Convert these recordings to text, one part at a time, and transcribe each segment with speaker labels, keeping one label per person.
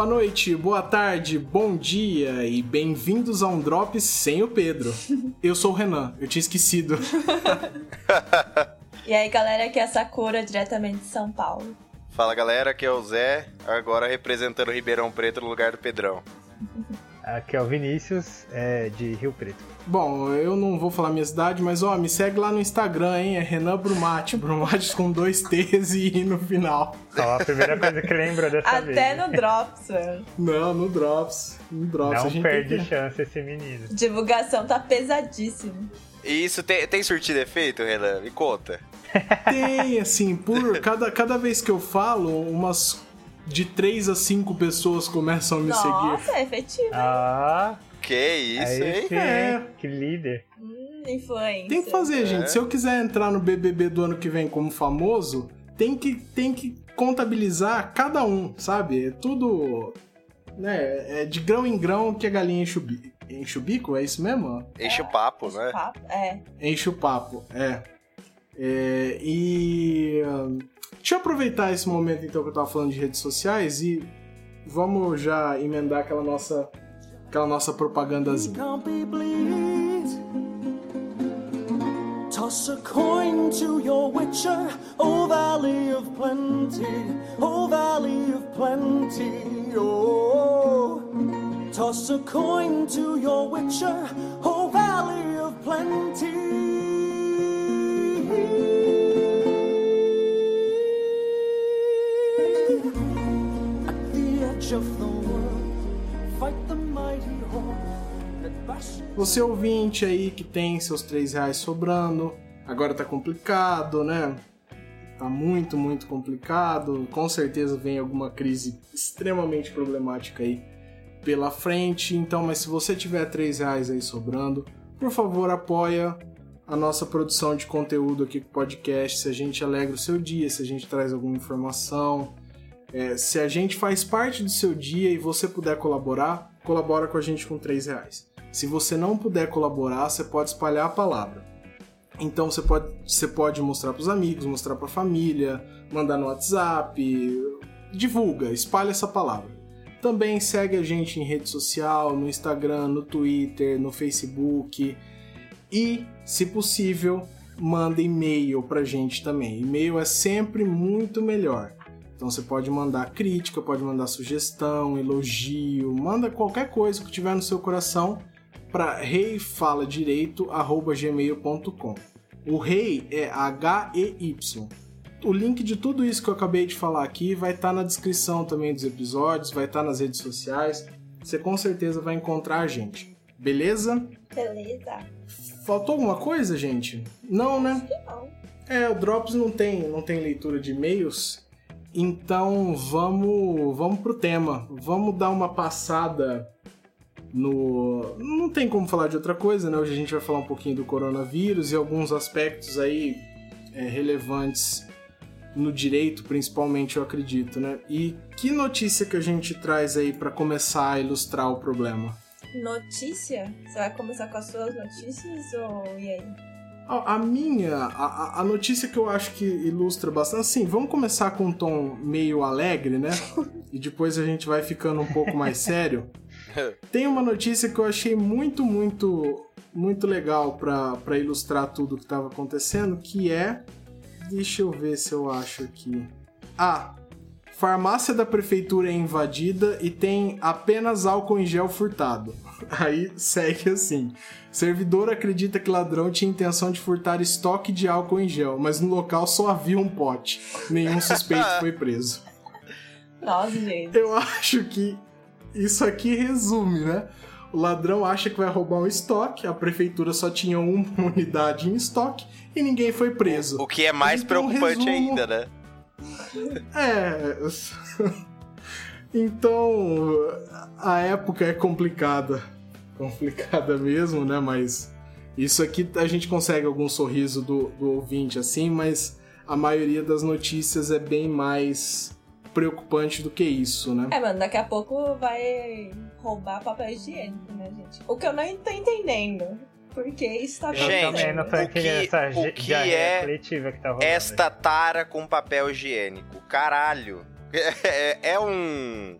Speaker 1: Boa noite, boa tarde, bom dia e bem-vindos a um Drops sem o Pedro. Eu sou o Renan, eu tinha esquecido.
Speaker 2: e aí, galera, aqui é a Sakura, diretamente de São Paulo.
Speaker 3: Fala, galera, aqui é o Zé, agora representando o Ribeirão Preto no lugar do Pedrão.
Speaker 4: Aqui é o Vinícius, é, de Rio Preto.
Speaker 1: Bom, eu não vou falar minha cidade, mas ó, me segue lá no Instagram, hein? É Renan Brumati, Brumati com dois T's e I no final.
Speaker 4: Só a primeira coisa que lembra dessa
Speaker 2: Até
Speaker 4: vez.
Speaker 2: Até no Drops, velho.
Speaker 1: Não, no Drops. No Drops.
Speaker 4: Não perde que... chance esse menino.
Speaker 2: Divulgação tá pesadíssimo.
Speaker 3: E isso tem, tem surtido efeito, Renan? Me conta.
Speaker 1: Tem, assim, por cada, cada vez que eu falo, umas de 3 a 5 pessoas começam a me
Speaker 2: Nossa,
Speaker 1: seguir.
Speaker 2: Nossa, é efetivo.
Speaker 4: Ah,
Speaker 3: que isso, hein?
Speaker 4: É. Que líder.
Speaker 2: Hum, influência.
Speaker 1: Tem que fazer, é. gente. Se eu quiser entrar no BBB do ano que vem como famoso, tem que, tem que contabilizar cada um, sabe? É tudo. Né, é de grão em grão que a galinha enche o bico. Enche o bico? É isso mesmo?
Speaker 3: Enche o papo,
Speaker 2: enche
Speaker 3: né?
Speaker 2: O papo, é.
Speaker 1: Enche o papo, é. é e. Deixa eu aproveitar esse momento então que eu tava falando de redes sociais e vamos já emendar aquela nossa aquela nossa propagandazinha.
Speaker 5: Toss a coin to your witcher, oh valley of plenty, oh valley of plenty, oh. Toss a coin to your witcher, oh valley of plenty.
Speaker 1: Você ouvinte aí que tem seus 3 reais sobrando, agora tá complicado, né? Tá muito, muito complicado. Com certeza vem alguma crise extremamente problemática aí pela frente. Então, mas se você tiver 3 reais aí sobrando, por favor apoia a nossa produção de conteúdo aqui com o podcast. Se a gente alegra o seu dia, se a gente traz alguma informação, é, se a gente faz parte do seu dia e você puder colaborar, colabora com a gente com 3 reais. Se você não puder colaborar, você pode espalhar a palavra. Então você pode, você pode mostrar para os amigos, mostrar para a família, mandar no WhatsApp, divulga, espalha essa palavra. Também segue a gente em rede social, no Instagram, no Twitter, no Facebook e, se possível, manda e-mail pra gente também. E-mail é sempre muito melhor. Então você pode mandar crítica, pode mandar sugestão, elogio, manda qualquer coisa que tiver no seu coração para reifaladireito@gmail.com. O rei é H E Y. O link de tudo isso que eu acabei de falar aqui vai estar tá na descrição também dos episódios, vai estar tá nas redes sociais. Você com certeza vai encontrar a gente. Beleza?
Speaker 2: Beleza.
Speaker 1: Faltou alguma coisa, gente? Não, né?
Speaker 2: Não.
Speaker 1: É, o Drops não tem, não tem leitura de e-mails. Então vamos, vamos pro tema. Vamos dar uma passada no. Não tem como falar de outra coisa, né? Hoje a gente vai falar um pouquinho do coronavírus e alguns aspectos aí é, relevantes no direito, principalmente, eu acredito, né? E que notícia que a gente traz aí para começar a ilustrar o problema?
Speaker 2: Notícia? Você vai começar com as suas notícias ou e aí?
Speaker 1: A, a minha, a, a, notícia que eu acho que ilustra bastante, assim, vamos começar com um tom meio alegre, né? e depois a gente vai ficando um pouco mais sério. Tem uma notícia que eu achei muito, muito, muito legal para ilustrar tudo que estava acontecendo, que é. Deixa eu ver se eu acho aqui. Ah, farmácia da prefeitura é invadida e tem apenas álcool em gel furtado. Aí segue assim. Servidor acredita que ladrão tinha intenção de furtar estoque de álcool em gel, mas no local só havia um pote. Nenhum suspeito foi preso.
Speaker 2: Nossa, gente.
Speaker 1: Eu acho que isso aqui resume, né? O ladrão acha que vai roubar um estoque, a prefeitura só tinha uma unidade em estoque e ninguém foi preso.
Speaker 3: O que é mais então, preocupante resumo... ainda, né?
Speaker 1: É. Então, a época é complicada. Complicada mesmo, né? Mas isso aqui a gente consegue algum sorriso do, do ouvinte assim, mas a maioria das notícias é bem mais preocupante do que isso, né?
Speaker 2: É, mano, daqui a pouco vai roubar papel higiênico, né, gente? O que eu não tô entendendo. Porque isso tá
Speaker 3: Gente,
Speaker 4: não tô
Speaker 3: o que,
Speaker 4: essa
Speaker 3: o que é
Speaker 4: coletiva que tá rolando.
Speaker 3: esta tara com papel higiênico? Caralho. É, é, é um...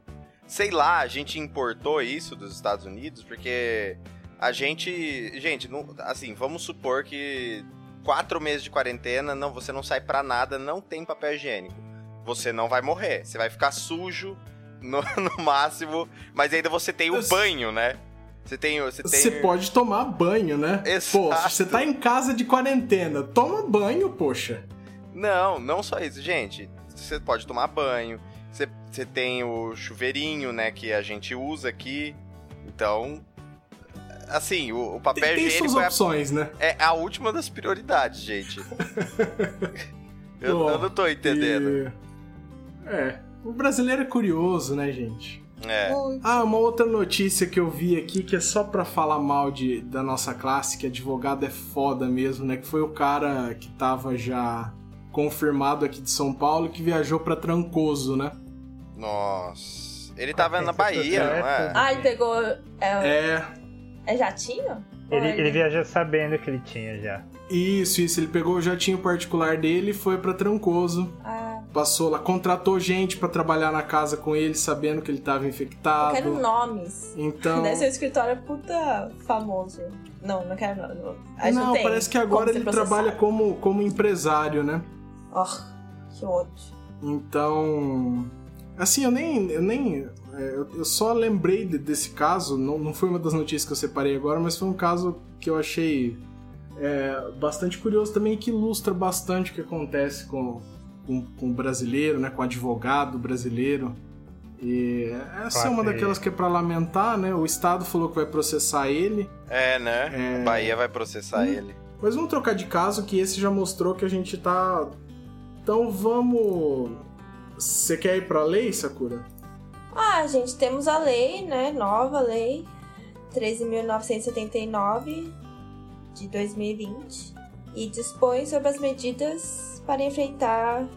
Speaker 3: sei lá, a gente importou isso dos Estados Unidos porque a gente. Gente, não, assim, vamos supor que quatro meses de quarentena, não, você não sai pra nada, não tem papel higiênico. Você não vai morrer. Você vai ficar sujo no, no máximo, mas ainda você tem o banho, né? Você tem. Você, tem...
Speaker 1: Você pode tomar banho, né?
Speaker 3: Exato.
Speaker 1: Pô, se você tá em casa de quarentena, toma banho, poxa.
Speaker 3: Não, não só isso, gente. Você pode tomar banho. Você, tem o chuveirinho, né, que a gente usa aqui. Então, assim, o, o papel
Speaker 1: Tem, tem suas
Speaker 3: é a,
Speaker 1: opções, né?
Speaker 3: é a última das prioridades, gente. eu, eu não tô entendendo.
Speaker 1: E- É, o brasileiro é curioso, né, gente?
Speaker 3: É.
Speaker 1: Ah, uma outra notícia que eu vi aqui que é só pra falar mal de, da nossa classe, que advogado é foda mesmo, né? Que foi o cara que tava já confirmado aqui de São Paulo que viajou pra Trancoso, né?
Speaker 3: Nossa. Ele tava na Bahia, não é?
Speaker 2: Ah, ele pegou. É,
Speaker 1: É,
Speaker 2: é jatinho?
Speaker 4: Ele,
Speaker 2: Ou
Speaker 4: ele viajou sabendo que ele tinha já.
Speaker 1: isso, isso. Ele pegou o jatinho particular dele e foi pra Trancoso.
Speaker 2: Ah,
Speaker 1: Passou lá, contratou gente pra trabalhar na casa com ele, sabendo que ele tava
Speaker 2: eu
Speaker 1: infectado.
Speaker 2: quero nomes.
Speaker 1: Então.
Speaker 2: Deve ser um escritório puta famoso. Não, não quero não. não.
Speaker 1: Não,
Speaker 2: tem
Speaker 1: parece que agora ele
Speaker 2: processado.
Speaker 1: trabalha como, como empresário, né?
Speaker 2: Oh, que ódio.
Speaker 1: Então. Assim, eu nem. Eu, nem é, eu, só lembrei de- desse caso, não, não foi uma das notícias que eu separei agora, mas foi um caso que eu achei é, bastante curioso também, que ilustra bastante o que acontece com, com, com o brasileiro, né? Com o advogado brasileiro. E essa é uma daquelas que é pra lamentar, né? O Estado falou que vai processar ele.
Speaker 3: É, né?
Speaker 1: É.
Speaker 3: A Bahia vai processar
Speaker 1: Hum.
Speaker 3: ele.
Speaker 1: Mas vamos trocar de caso, que esse já mostrou que a gente tá. Então vamos. Você quer ir pra lei, Sakura?
Speaker 2: Ah, gente, temos a lei, né? Nova lei 13.979 de 2020 e dispõe sobre as medidas para enfrentar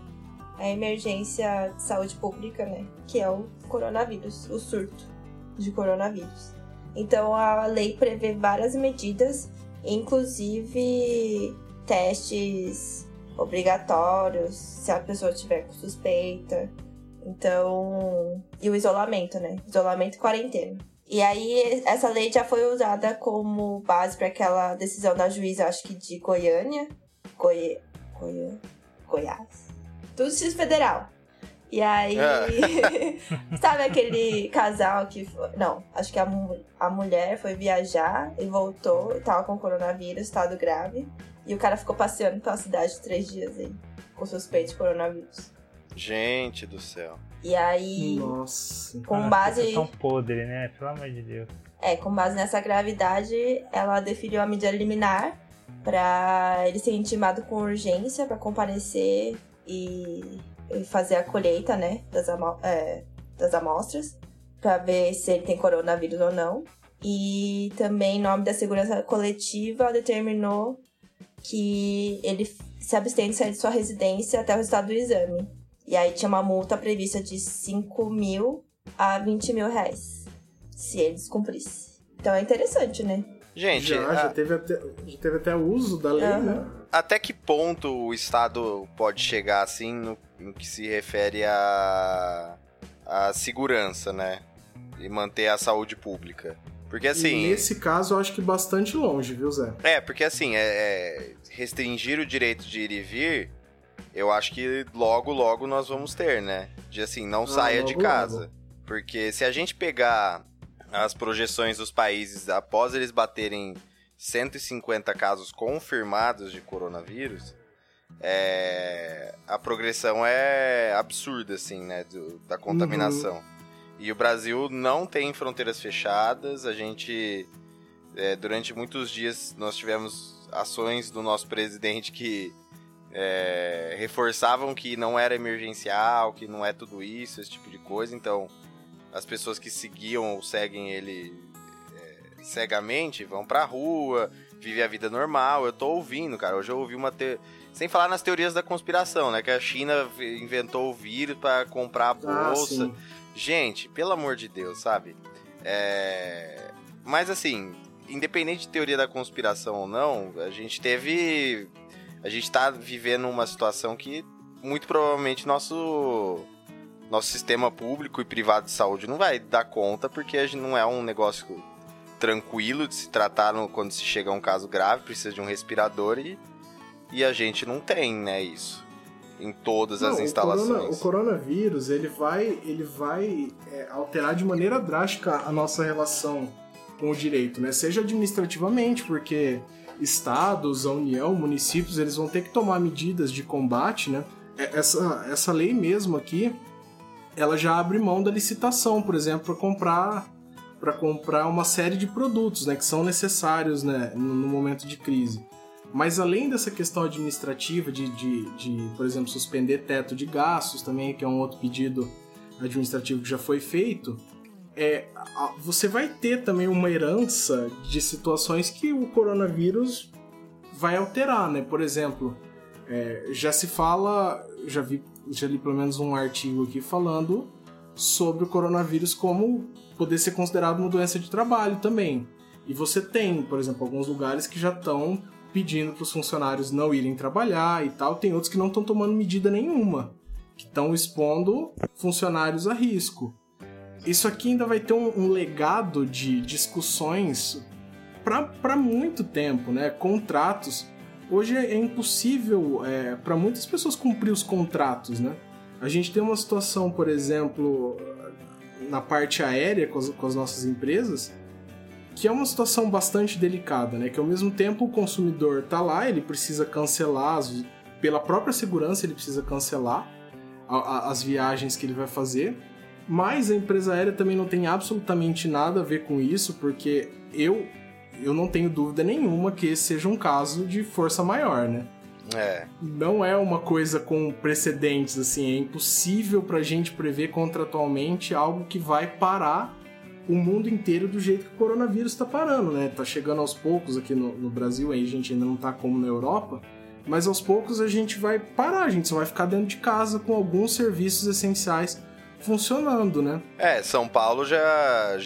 Speaker 2: a emergência de saúde pública, né? Que é o coronavírus, o surto de coronavírus. Então a lei prevê várias medidas, inclusive testes obrigatórios se a pessoa tiver suspeita. Então, e o isolamento, né? Isolamento e quarentena. E aí, essa lei já foi usada como base para aquela decisão da juíza, acho que de Goiânia. Goi... Goi... Goiás. Do Distrito Federal. E aí. sabe aquele casal que. Foi... Não, acho que a, mu- a mulher foi viajar e voltou, e tava com coronavírus, estado grave. E o cara ficou passeando pela cidade três dias aí, com suspeito de coronavírus.
Speaker 3: Gente do céu.
Speaker 2: E aí.
Speaker 1: Nossa.
Speaker 2: Com
Speaker 4: Ah,
Speaker 2: base.
Speaker 4: vocês Tão podre, né? Pelo amor de Deus.
Speaker 2: É, com base nessa gravidade, ela definiu a medida liminar pra ele ser intimado com urgência pra comparecer e fazer a colheita, né, das, amo- é, das amostras, pra ver se ele tem coronavírus ou não. E também, em nome da segurança coletiva, determinou que ele se abstém de sair de sua residência até o resultado do exame. E aí tinha uma multa prevista de 5 mil a 20 mil reais se ele descumprisse. Então é interessante, né?
Speaker 3: Gente,
Speaker 1: já,
Speaker 3: a-
Speaker 1: já, teve até, já teve até o uso da lei,
Speaker 2: Aham.
Speaker 1: né?
Speaker 3: até que ponto o Estado pode chegar assim no, no que se refere à à segurança, né? E manter a saúde pública. Porque
Speaker 1: E
Speaker 3: assim.
Speaker 1: nesse caso eu acho que bastante longe, viu, Zé?
Speaker 3: É, porque assim, é, é, restringir o direito de ir e vir, eu acho que logo, logo nós vamos ter, né? De assim, não
Speaker 1: Ah,
Speaker 3: saia de
Speaker 1: logo,
Speaker 3: casa.
Speaker 1: logo.
Speaker 3: Porque se a gente pegar as projeções dos países após eles baterem 150 casos confirmados de coronavírus, é, a progressão é absurda, assim, né? do- da contaminação. E o Brasil não tem fronteiras fechadas, a gente. é, durante muitos dias nós tivemos ações do nosso presidente que é, reforçavam que não era emergencial, que não é tudo isso, esse tipo de coisa. Então, as pessoas que seguiam ou seguem ele é, cegamente vão pra rua, vivem a vida normal. Eu tô ouvindo, cara. Hoje eu ouvi uma. Te... Sem falar nas teorias da conspiração, né? Que a China inventou o vírus para comprar a
Speaker 1: Ah,
Speaker 3: bolsa.
Speaker 1: sim.
Speaker 3: Gente, pelo amor de Deus, sabe? É... Mas assim, independente de teoria da conspiração ou não, a gente teve. A gente tá vivendo uma situação que muito provavelmente nosso. nosso sistema público e privado de saúde não vai dar conta, porque a gente não é um negócio tranquilo de se tratar no, quando se chega a um caso grave, precisa de um respirador e, e a gente não tem, né, isso. Em todas
Speaker 1: Não,
Speaker 3: as
Speaker 1: o
Speaker 3: instalações.
Speaker 1: corona- O, coronavírus, ele vai, ele vai é, alterar de maneira drástica a nossa relação com o direito, né? Seja administrativamente, porque estados, a União, municípios, eles vão ter que tomar medidas de combate, né? É, Essa, essa lei mesmo aqui, ela já abre mão da licitação, por exemplo, para comprar para comprar uma série de produtos, né, que são necessários, né, no, no momento de crise. Mas além dessa questão administrativa de, de, de, por exemplo, suspender teto de gastos também, que é um outro pedido administrativo que já foi feito, é, você vai ter também uma herança de situações que o coronavírus vai alterar, né? Por exemplo, é, já se fala, já vi, já li pelo menos um artigo aqui falando sobre o coronavírus como poder ser considerado uma doença de trabalho também. E você tem, por exemplo, alguns lugares que já estão pedindo para os funcionários não irem trabalhar e tal, tem outros que não estão tomando medida nenhuma, que estão expondo funcionários a risco. Isso aqui ainda vai ter um, um legado de discussões para muito tempo, né? Contratos. Hoje é impossível é, para muitas pessoas cumprir os contratos, né? A gente tem uma situação, por exemplo, na parte aérea com as, com as nossas empresas, que é uma situação bastante delicada, né? Que ao mesmo tempo o consumidor tá lá, ele precisa cancelar, as- pela própria segurança, ele precisa cancelar a- a- as viagens que ele vai fazer, mas a empresa aérea também não tem absolutamente nada a ver com isso, porque eu, eu não tenho dúvida nenhuma que esse seja um caso de força maior, né?
Speaker 3: É,
Speaker 1: não é uma coisa com precedentes, assim, é impossível pra gente prever contratualmente algo que vai parar o mundo inteiro do jeito que o coronavírus tá parando, né? Tá chegando aos poucos aqui no, no Brasil, aí a gente ainda não tá como na Europa, mas aos poucos a gente vai parar, a gente só vai ficar dentro de casa com alguns serviços essenciais funcionando, né?
Speaker 3: É, São Paulo já.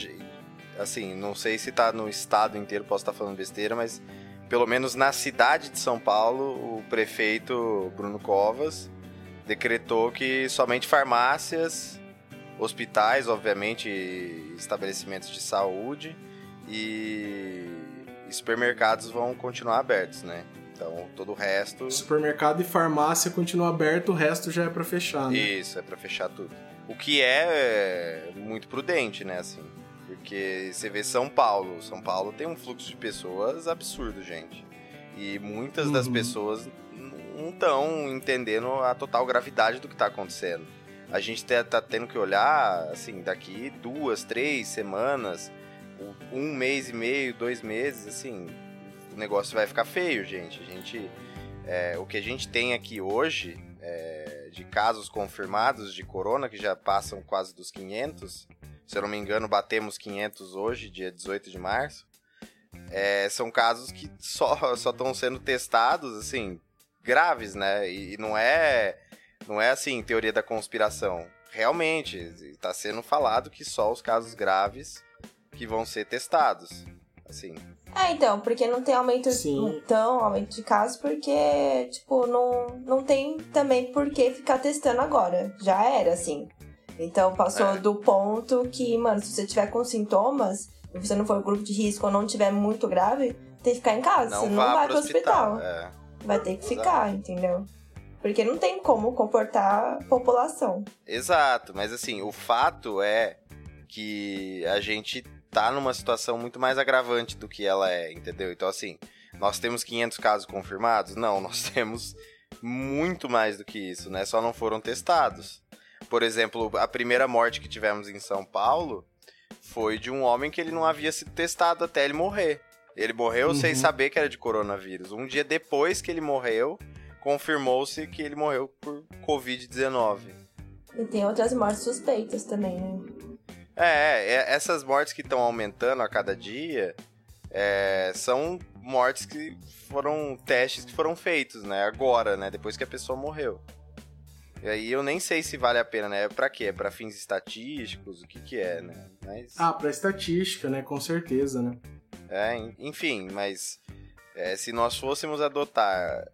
Speaker 3: Assim, não sei se tá no estado inteiro, posso estar falando besteira, mas pelo menos na cidade de São Paulo, o prefeito Bruno Covas decretou que somente farmácias, hospitais, obviamente, estabelecimentos de saúde e supermercados vão continuar abertos, né? Então todo o resto.
Speaker 1: Supermercado e farmácia continua aberto, o resto já é pra fechar, né?
Speaker 3: Isso, é pra fechar tudo. O que é muito prudente, né, assim. Porque você vê São Paulo. São Paulo tem um fluxo de pessoas absurdo, gente. E muitas das
Speaker 1: Uhum.
Speaker 3: pessoas não estão entendendo a total gravidade do que tá acontecendo. A gente tá, tá tendo que olhar, assim, daqui duas, três semanas, um mês e meio, dois meses, assim, o negócio vai ficar feio, gente. A gente. é, o que a gente tem aqui hoje é, de casos confirmados de corona, que já passam quase dos 500. Se eu não me engano, batemos 500 hoje, dia 18 de março. É, são casos que só só estão sendo testados, assim, graves, né? E, e não é não é assim teoria da conspiração. Realmente está sendo falado que só os casos graves que vão ser testados. Assim,
Speaker 2: É, então, porque não tem aumento
Speaker 1: Sim.
Speaker 2: tão aumento de casos, porque, tipo, não, não tem também por que ficar testando agora. Já era, assim. Então passou
Speaker 3: É.
Speaker 2: do ponto que, mano, se você tiver com sintomas e você não for grupo de risco ou não tiver muito grave, tem que ficar em casa.
Speaker 3: não
Speaker 2: você não vai
Speaker 3: pro
Speaker 2: hospital.
Speaker 3: hospital. É.
Speaker 2: Vai ter que ficar, entendeu? Porque não tem como comportar a população.
Speaker 3: Exato, mas assim, o fato é que a gente tá numa situação muito mais agravante do que ela é, entendeu? Então, assim, nós temos 500 casos confirmados? Não, nós temos muito mais do que isso, né? Só não foram testados. Por exemplo, a primeira morte que tivemos em São Paulo foi de um homem que ele não havia sido testado até ele morrer. Ele morreu sem
Speaker 1: Uhum.
Speaker 3: saber que era de coronavírus. Um dia depois que ele morreu, confirmou-se que ele morreu por Covid-19.
Speaker 2: E tem outras mortes suspeitas também, né?
Speaker 3: É, é, essas mortes que estão aumentando a cada dia é, são mortes que foram testes que foram feitos, né? Agora, né? Depois que a pessoa morreu. E aí eu nem sei se vale a pena, né? Pra quê? Pra fins estatísticos? O que que é, né? Mas,
Speaker 1: Ah, pra estatística, né? Com certeza, né?
Speaker 3: é, en- enfim, mas é, se nós fôssemos adotar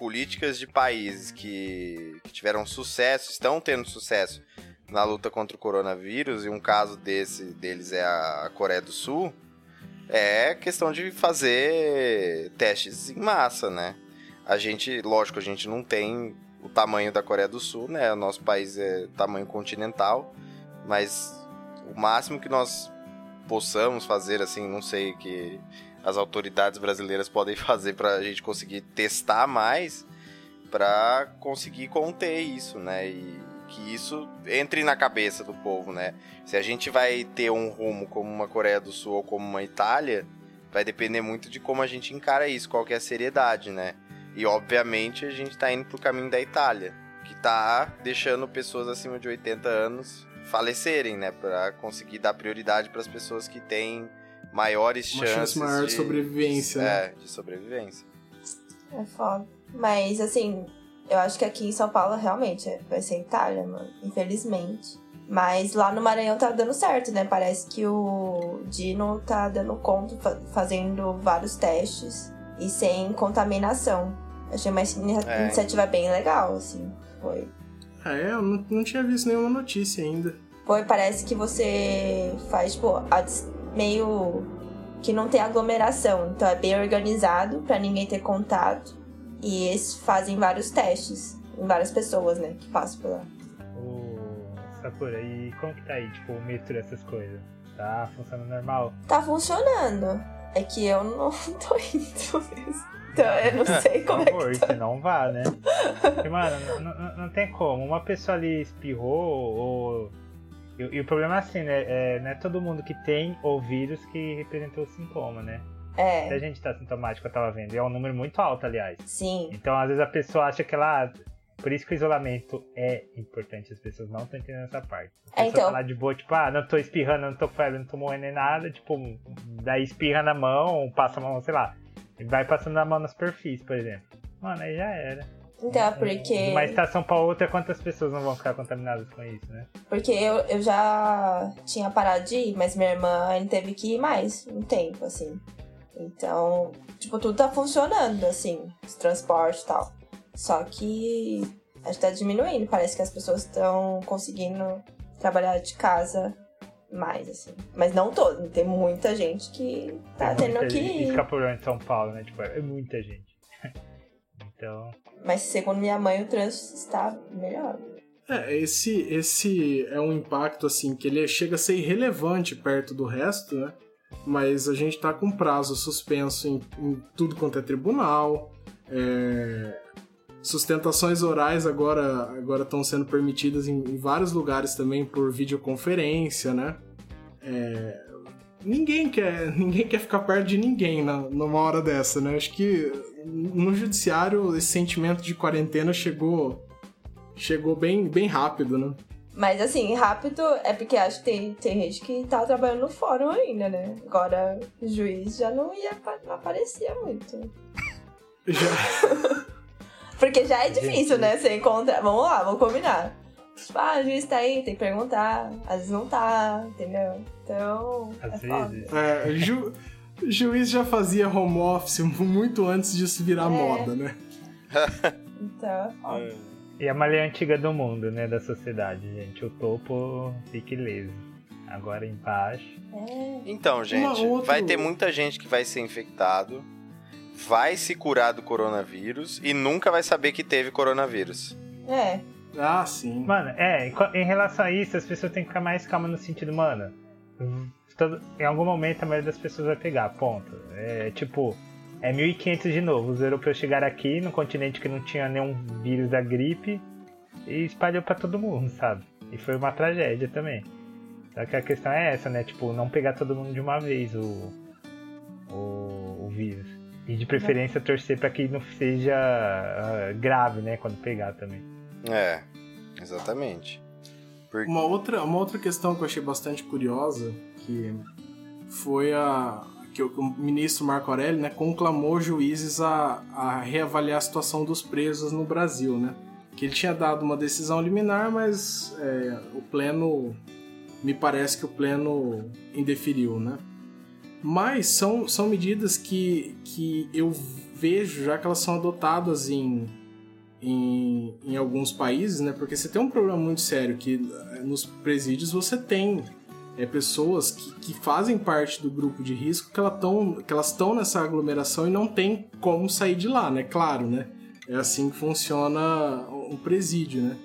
Speaker 3: políticas de países que, que tiveram sucesso, estão tendo sucesso na luta contra o coronavírus, e um caso desse deles é a Coreia do Sul, é questão de fazer testes em massa, né? A gente, lógico, a gente não tem o tamanho da Coreia do Sul, né? O nosso país é tamanho continental, mas o máximo que nós possamos fazer, assim, não sei que as autoridades brasileiras podem fazer para a gente conseguir testar mais, para conseguir conter isso, né? E que isso entre na cabeça do povo, né? Se a gente vai ter um rumo como uma Coreia do Sul ou como uma Itália, vai depender muito de como a gente encara isso, qual que é a seriedade, né? E obviamente a gente tá indo pro caminho da Itália, que tá deixando pessoas acima de 80 anos falecerem, né, para conseguir dar prioridade para as pessoas que têm maiores
Speaker 1: Uma
Speaker 3: chances
Speaker 1: chance maior de sobrevivência, né?
Speaker 3: É, de sobrevivência.
Speaker 2: É foda. Mas, assim, eu acho que aqui em São Paulo realmente é- vai ser Itália, mano. Infelizmente. Mas lá no Maranhão tá dando certo, né? Parece que o Dino tá dando conta, fa- fazendo vários testes e sem contaminação. Achei uma
Speaker 3: É.
Speaker 2: iniciativa bem legal, assim. Foi.
Speaker 1: Ah, é, eu não, não tinha visto nenhuma notícia ainda.
Speaker 2: Foi, parece que você faz, tipo, a dis- meio que não tem aglomeração. Então é bem organizado pra ninguém ter contato. E eles fazem vários testes em várias pessoas, né, que passam por lá.
Speaker 4: O Sakura, e como que tá aí, tipo, o metrô, essas coisas? Tá funcionando normal?
Speaker 2: Tá funcionando. É que eu não tô indo mesmo. Então eu não sei como é
Speaker 4: Por favor,
Speaker 2: que tá.
Speaker 4: se não vá, né? Porque, mano, não, não- não tem como. Uma pessoa ali espirrou ou. E, e o problema é assim, né? É, não é todo mundo que tem o vírus que representou o sintoma, né? Se a
Speaker 2: É,
Speaker 4: gente tá sintomático, eu tava vendo. E é um número muito alto, aliás.
Speaker 2: sim.
Speaker 4: Então, às vezes, a pessoa acha que ela. ah, Por isso que o isolamento é importante, as pessoas não estão entendendo essa parte. A
Speaker 2: É, então.
Speaker 4: lá de boa, tipo, ah, não tô espirrando, não tô febre, não tô morrendo nem nada, tipo, daí espirra na mão, passa a mão, sei lá, e vai passando a mão na superfície, por exemplo. Mano, aí já era.
Speaker 2: Então é
Speaker 4: De
Speaker 2: porque.
Speaker 4: uma estação pra outra, quantas pessoas não vão ficar contaminadas com isso, né?
Speaker 2: Porque eu, eu já tinha parado de ir, mas minha irmã teve que ir mais um tempo, assim. Então, tipo, tudo tá funcionando, assim, os transportes e tal. Só que acho que tá diminuindo. Parece que as pessoas estão conseguindo trabalhar de casa mais, assim. Mas não todo, tem muita gente que tá
Speaker 4: Tem
Speaker 2: tendo que ir.
Speaker 4: escapulou em São Paulo, né? Tipo, é muita gente. então,
Speaker 2: Mas segundo minha mãe, o trânsito está melhor.
Speaker 1: É, esse, esse é um impacto, assim, que ele chega a ser irrelevante perto do resto, né? Mas a gente tá com prazo suspenso em, em tudo quanto é tribunal. é, Sustentações orais agora agora estão sendo permitidas em, em vários lugares também por videoconferência, né? É, Ninguém quer, ninguém quer ficar perto de ninguém na, numa hora dessa, né? Acho que no judiciário esse sentimento de quarentena chegou chegou bem, bem rápido, né?
Speaker 2: Mas assim, rápido é porque acho que tem, tem gente que tá trabalhando no fórum ainda, né? Agora o juiz já não ia não aparecia muito.
Speaker 1: Já,
Speaker 2: Porque já é difícil, né? Você encontrar. Vamos lá, vamos combinar. Tipo, ah, o juiz tá aí, tem que perguntar. Às vezes não tá, entendeu? Então.
Speaker 4: às
Speaker 2: é foda.
Speaker 4: vezes.
Speaker 1: é, ju, juiz já fazia home office muito antes disso virar
Speaker 2: É.
Speaker 1: moda, né?
Speaker 2: Então é foda.
Speaker 4: E a malha antiga do mundo, né? Da sociedade, gente. O topo fica ileso. Agora embaixo.
Speaker 2: É.
Speaker 3: Então, gente,
Speaker 1: outro-
Speaker 3: vai ter muita gente que vai ser infectado, vai se curar do coronavírus e nunca vai saber que teve coronavírus.
Speaker 2: É.
Speaker 1: Ah, sim.
Speaker 4: Mano, é, em relação a isso, as pessoas têm que ficar mais calmas no sentido, mano. Todo- em algum momento a maioria das pessoas vai pegar, ponto. É tipo, é 1500 de novo. Os europeus chegaram aqui no continente que não tinha nenhum vírus da gripe e espalhou pra todo mundo, sabe? E foi uma tragédia também. Só que a questão é essa, né? Tipo, não pegar todo mundo de uma vez o, o, o vírus. E de preferência torcer pra que não seja ah, grave, né? Quando pegar também.
Speaker 3: É, exatamente. Por-
Speaker 1: Uma outra, uma outra questão que eu achei bastante curiosa, que foi a que o ministro Marco Aurélio né, conclamou juízes a, a reavaliar a situação dos presos no Brasil, né? Que ele tinha dado uma decisão liminar, mas é, o pleno, me parece que o pleno indeferiu, né? Mas são, são medidas que, que eu vejo já que elas são adotadas em, em, em alguns países, né? Porque você tem um problema muito sério que eh, nos presídios você tem é, pessoas que, que fazem parte do grupo de risco que, ela tão, que elas estão nessa aglomeração e não tem como sair de lá, né? Claro, né? É assim que funciona um presídio, né?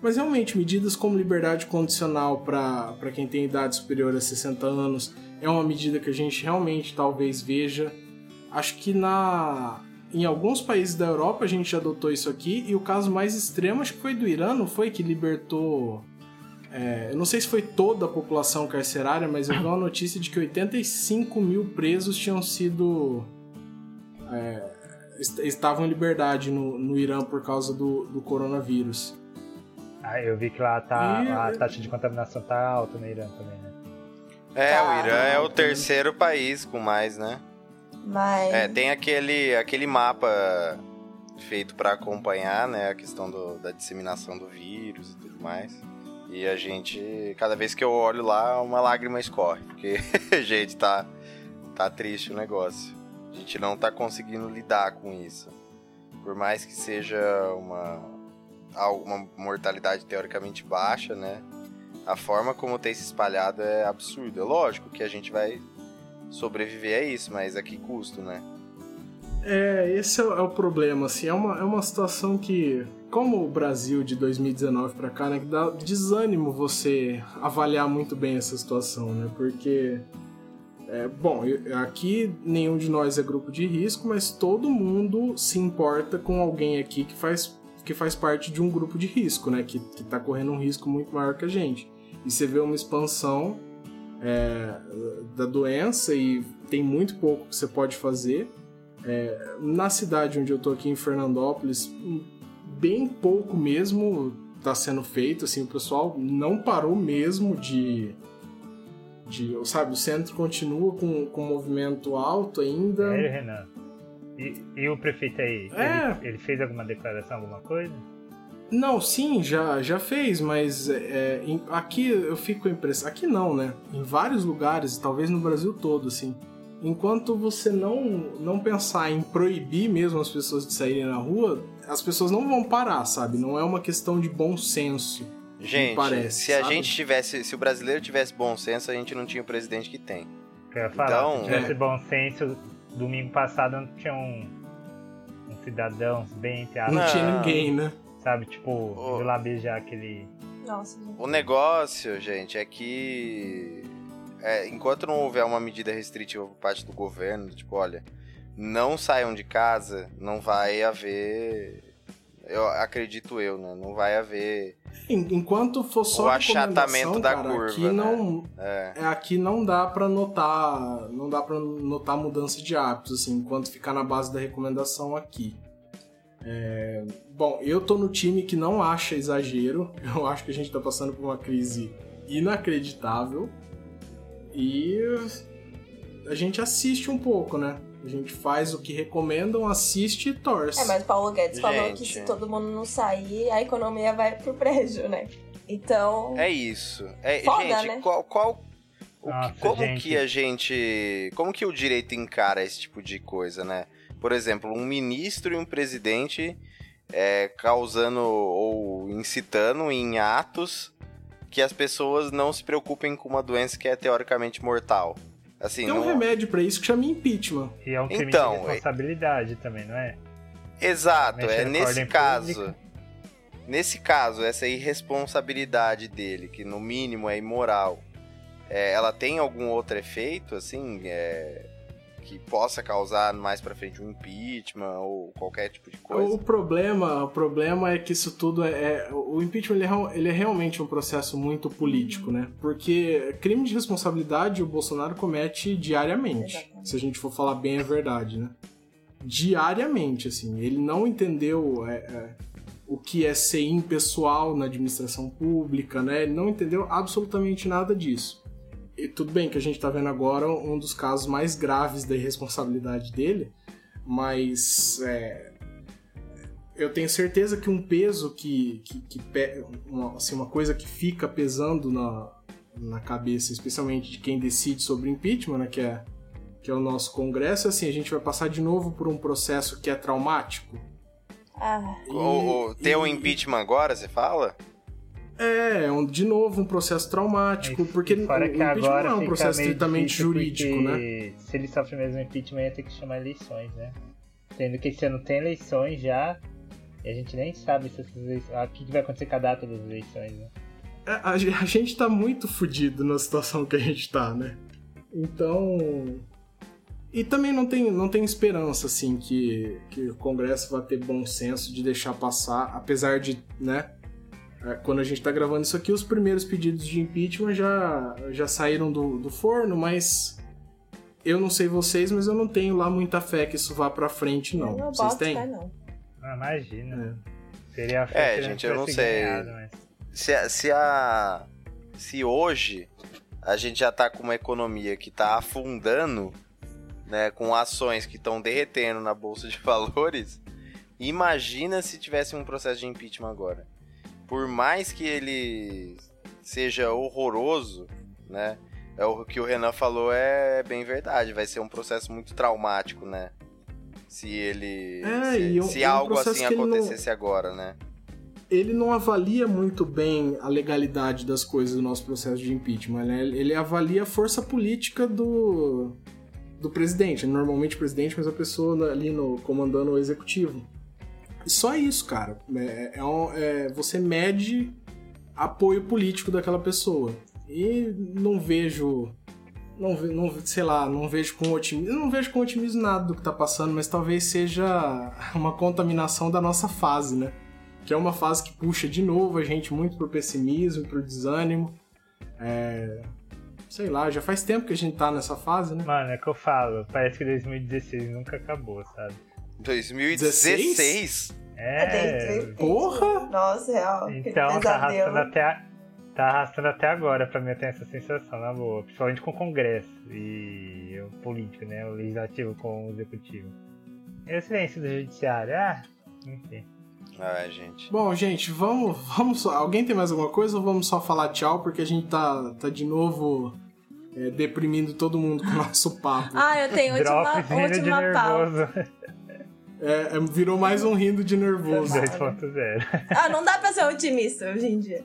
Speaker 1: Mas realmente, medidas como liberdade condicional para quem tem idade superior a 60 anos é uma medida que a gente realmente talvez veja. Acho que na em alguns países da Europa a gente adotou isso aqui e o caso mais extremo acho que foi do Irã, não foi que libertou é, eu não sei se foi toda a população carcerária, mas eu vi uma notícia de que 85 mil presos tinham sido. É, estavam em liberdade no, no Irã por causa do, do coronavírus.
Speaker 4: Ah, eu vi que lá tá, e... a taxa de contaminação tá alta no Irã também, né?
Speaker 3: É, tá, o Irã é o terceiro país com mais, né?
Speaker 2: Mas...
Speaker 3: É, tem aquele, aquele mapa feito para acompanhar, né, a questão do, da disseminação do vírus e tudo mais. E a gente, cada vez que eu olho lá, uma lágrima escorre, porque, gente, tá, tá triste o negócio. A gente não tá conseguindo lidar com isso. Por mais que seja uma, uma mortalidade teoricamente baixa, né? A forma como tem se espalhado é absurda. Lógico que a gente vai sobreviver a isso, mas a que custo, né?
Speaker 1: É, esse é o problema, assim, é uma, é uma situação que como o Brasil de 2019 para cá, né, que dá desânimo você avaliar muito bem essa situação, né? Porque é, bom, aqui nenhum de nós é grupo de risco, mas todo mundo se importa com alguém aqui que faz que faz parte de um grupo de risco, né? Que, que tá correndo um risco muito maior que a gente. E você vê uma expansão é, da doença e tem muito pouco que você pode fazer. É, na cidade onde eu tô aqui em Fernandópolis, bem pouco mesmo está sendo feito, assim, o pessoal não parou mesmo de, de sabe, o centro continua com, com movimento alto ainda.
Speaker 4: É, Renan. E, e o prefeito aí, é. ele, ele, fez alguma declaração, alguma coisa?
Speaker 1: Não, sim, já, já fez, mas é, em, aqui eu fico impressão. Aqui não, né? Em vários lugares, talvez no Brasil todo, assim. Enquanto você não, não pensar em proibir mesmo as pessoas de saírem na rua, as pessoas não vão parar, sabe? Não é uma questão de bom senso.
Speaker 3: Gente,
Speaker 1: parece,
Speaker 3: se
Speaker 1: sabe?
Speaker 3: a gente tivesse, se o brasileiro tivesse bom senso, a gente não tinha o presidente que tem.
Speaker 4: Eu ia falar, então, se tivesse é. bom senso, domingo passado não tinha um, um cidadão bem entre
Speaker 1: Não tinha ninguém, né?
Speaker 4: Sabe, tipo, o... lá beijar aquele.
Speaker 2: Nossa, gente.
Speaker 3: O negócio, gente, é que é, enquanto não houver uma medida restritiva por parte do governo, tipo, olha, não saiam de casa, não vai haver. Eu acredito eu, né? Não vai haver.
Speaker 1: Enquanto for só
Speaker 3: o achatamento da
Speaker 1: cara,
Speaker 3: curva,
Speaker 1: aqui
Speaker 3: né?
Speaker 1: não é. é. aqui não dá para notar, não dá para notar mudança de hábitos assim, enquanto ficar na base da recomendação aqui. É... Bom, eu tô no time que não acha exagero. Eu acho que a gente tá passando por uma crise inacreditável. E a gente assiste um pouco, né? A gente faz o que recomendam, assiste e torce.
Speaker 2: É, mas o Paulo Guedes gente. falou que se todo mundo não sair, a economia vai pro prédio, né? Então.
Speaker 3: É isso. É,
Speaker 2: Foda,
Speaker 3: gente,
Speaker 2: né?
Speaker 3: qual. qual
Speaker 4: Nossa,
Speaker 3: como
Speaker 4: gente.
Speaker 3: que a gente. Como que o direito encara esse tipo de coisa, né? Por exemplo, um ministro e um presidente é, causando ou incitando em atos que as pessoas não se preocupem com uma doença que é teoricamente mortal. Assim,
Speaker 1: Tem um
Speaker 3: não...
Speaker 1: remédio para isso que chama impeachment.
Speaker 4: E é um crime
Speaker 3: Então,
Speaker 4: de responsabilidade também, não é?
Speaker 3: Exato,
Speaker 4: Mexer
Speaker 3: é nesse caso.
Speaker 4: pública.
Speaker 3: Nesse caso, essa irresponsabilidade dele, que no mínimo é imoral, é, ela tem algum outro efeito, assim, é, que possa causar mais pra frente um impeachment ou qualquer tipo de coisa?
Speaker 1: O problema, o problema é que isso tudo é. é- o impeachment ele é, ele é realmente um processo muito político, né? Porque crime de responsabilidade o Bolsonaro comete diariamente. Se a gente for falar bem a verdade, né? Diariamente, assim. Ele não entendeu. é, é, o que é ser impessoal na administração pública, né? Ele não entendeu absolutamente nada disso. E tudo bem que a gente tá vendo agora um dos casos mais graves da irresponsabilidade dele, mas é, eu tenho certeza que um peso que, que, que pe- uma, assim, uma coisa que fica pesando na, na cabeça, especialmente de quem decide sobre impeachment, né, que é, que é o nosso Congresso, é assim, a gente vai passar de novo por um processo que é traumático.
Speaker 2: Ah,
Speaker 1: E-
Speaker 3: O, o, ter o
Speaker 1: e-
Speaker 3: impeachment agora, você fala?
Speaker 1: É, é um- de novo um processo traumático, porque o
Speaker 4: Fora
Speaker 1: o
Speaker 4: que
Speaker 1: impeachment
Speaker 4: agora
Speaker 1: não é um processo estritamente jurídico, né?
Speaker 4: Se ele sofre mesmo impeachment, ia ter que chamar eleições, né? Sendo que esse ano tem eleições já, e a gente nem sabe se essas eleições. ah, O que vai acontecer com a data das eleições, né?
Speaker 1: É, A, a gente tá muito fudido na situação que a gente tá, né? Então. E também não tem, não tem esperança, assim, que, que o Congresso vai ter bom senso de deixar passar, apesar de, né? É, Quando a gente tá gravando isso aqui, os primeiros pedidos de impeachment já, já saíram do, do forno, mas. Eu não sei vocês, mas eu não tenho lá muita fé que isso vá pra frente, não.
Speaker 2: eu não
Speaker 1: Vocês têm?
Speaker 2: fé, não.
Speaker 4: Ah, imagina.
Speaker 1: É.
Speaker 4: Seria a
Speaker 3: É,
Speaker 4: se
Speaker 3: gente, eu não
Speaker 4: tivesse
Speaker 3: sei.
Speaker 4: ganhado, mas-
Speaker 3: Se, a- se a. Se hoje a gente já tá com uma economia que tá afundando, né? Com ações que estão derretendo na Bolsa de Valores, imagina se tivesse um processo de impeachment agora. Por mais que ele seja horroroso, né? É o que o Renan falou é bem verdade. Vai ser um processo muito traumático, né? Se ele.
Speaker 1: É,
Speaker 3: se
Speaker 1: é um-
Speaker 3: se
Speaker 1: é um
Speaker 3: algo assim
Speaker 1: ele não-
Speaker 3: acontecesse agora, né?
Speaker 1: ele não avalia muito bem a legalidade das coisas do nosso processo de impeachment, né? Ele avalia a força política do, do presidente. Normalmente o presidente, mas a pessoa ali no, comandando o executivo. Só isso, cara. É, é um- é- você mede apoio político daquela pessoa. E não vejo. Não, não, sei lá, não vejo com otimismo. Não vejo com otimismo nada do que tá passando, mas talvez seja uma contaminação da nossa fase, né? que é uma fase que puxa de novo a gente muito pro pessimismo, pro desânimo. É, Sei lá, já faz tempo que a gente tá nessa fase, né?
Speaker 4: Mano, é que eu falo, parece que 2016 nunca acabou, sabe?
Speaker 3: 2016?
Speaker 4: É.
Speaker 1: Porra!
Speaker 2: Nossa, real. aquele
Speaker 4: Então tá arrastando até, a- tá arrastando até agora pra mim ter essa sensação, na boa. Principalmente com o Congresso e o político, né? O legislativo com o executivo. E o silêncio do judiciário, ah, enfim.
Speaker 3: Ai, gente.
Speaker 1: Bom, gente, vamos, vamos só. Alguém tem mais alguma coisa ou vamos só falar tchau? Porque a gente tá, tá de novo é, deprimindo todo mundo com o nosso papo.
Speaker 2: Ah, eu tenho última, última pauta.
Speaker 1: É, é, virou mais um rindo de nervoso.
Speaker 4: 2.0.
Speaker 2: Ah, não dá pra ser otimista hoje em dia.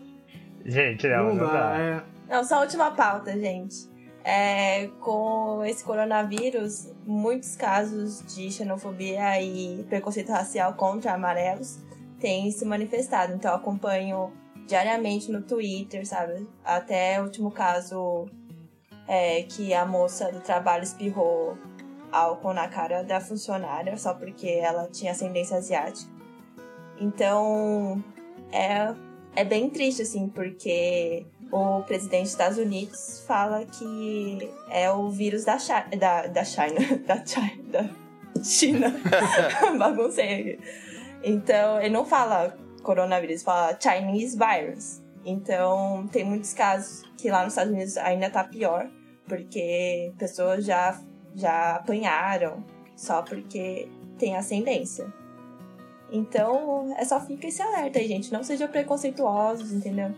Speaker 4: Gente, não,
Speaker 1: Não
Speaker 4: não,
Speaker 1: dá,
Speaker 4: dá.
Speaker 1: é.
Speaker 2: Não, só a última pauta, gente. É, com esse coronavírus, muitos casos de xenofobia e preconceito racial contra amarelos têm se manifestado. Então, eu acompanho diariamente no Twitter, sabe? Até o último caso é, que a moça do trabalho espirrou álcool na cara da funcionária só porque ela tinha ascendência asiática. Então, é, é bem triste, assim, porque o presidente dos Estados Unidos fala que é o vírus da, Chi- da, da China. Da, Chi- da China. Baguncei aqui. Então, ele não fala coronavírus, fala Chinese virus. Então, tem muitos casos que lá nos Estados Unidos ainda tá pior, porque pessoas já, já apanharam só porque tem ascendência. Então, é só fica esse alerta aí, gente. Não sejam preconceituosos, entendeu?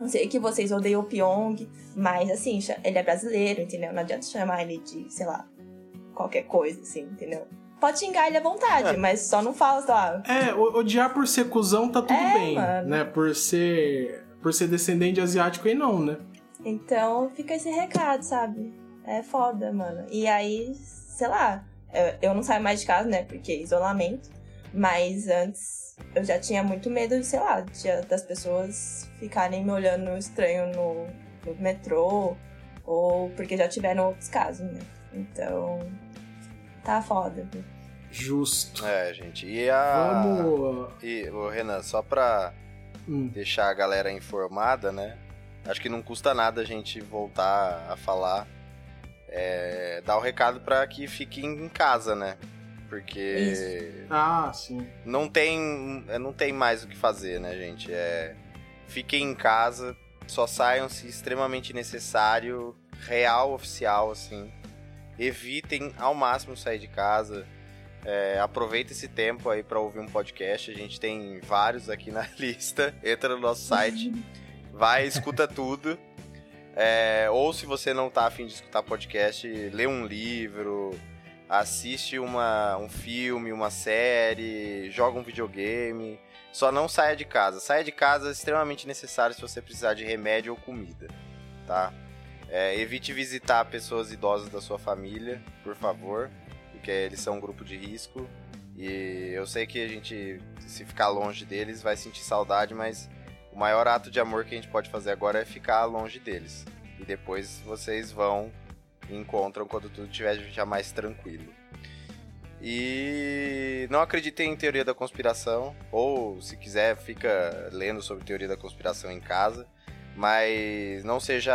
Speaker 2: Não sei que vocês odeiam o Pyong, mas assim, ele é brasileiro, entendeu? Não adianta chamar ele de, sei lá, qualquer coisa, assim, entendeu? Pode xingar ele à vontade,
Speaker 3: É.
Speaker 2: mas só não fala, sei lá.
Speaker 1: É, odiar por ser cuzão tá tudo
Speaker 2: É,
Speaker 1: bem,
Speaker 2: mano.
Speaker 1: né? Por ser, por ser descendente de asiático aí não, né?
Speaker 2: Então fica esse recado, sabe? É foda, mano. E aí, sei lá, eu- não saio mais de casa, né? Porque isolamento. Mas antes eu já tinha muito medo, de, sei lá, de- das pessoas ficarem me olhando estranho no, no metrô. Ou porque já tiveram outros casos, né? Então. Tá foda.
Speaker 1: Justo.
Speaker 3: É, gente. E a.
Speaker 1: Vamos.
Speaker 3: E, ô, Renan, só pra
Speaker 1: Hum.
Speaker 3: deixar a galera informada, né? Acho que não custa nada a gente voltar a falar. É, dar o recado pra que fiquem em casa, né? Porque
Speaker 1: Ah, sim.
Speaker 3: não tem, é, não tem mais o que fazer, né, gente? É, fiquem em casa, só saiam se extremamente necessário, real, oficial, assim. Evitem ao máximo sair de casa. É, aproveita esse tempo aí pra ouvir um podcast. A gente tem vários aqui na lista. Entra no nosso site, vai, escuta tudo. É, ou se você não tá afim de escutar podcast, lê um livro, assiste uma, um filme, uma série, joga um videogame. Só não saia de casa. Saia de casa é extremamente necessário se você precisar de remédio ou comida, tá? É, evite visitar pessoas idosas da sua família, por favor, porque eles são um grupo de risco. E eu sei que a gente, se ficar longe deles, vai sentir saudade, mas o maior ato de amor que a gente pode fazer agora é ficar longe deles. E depois vocês vão e encontram quando tudo estiver já mais tranquilo. E não acreditem em teoria da conspiração, ou se quiser, fica lendo sobre teoria da conspiração em casa mas não seja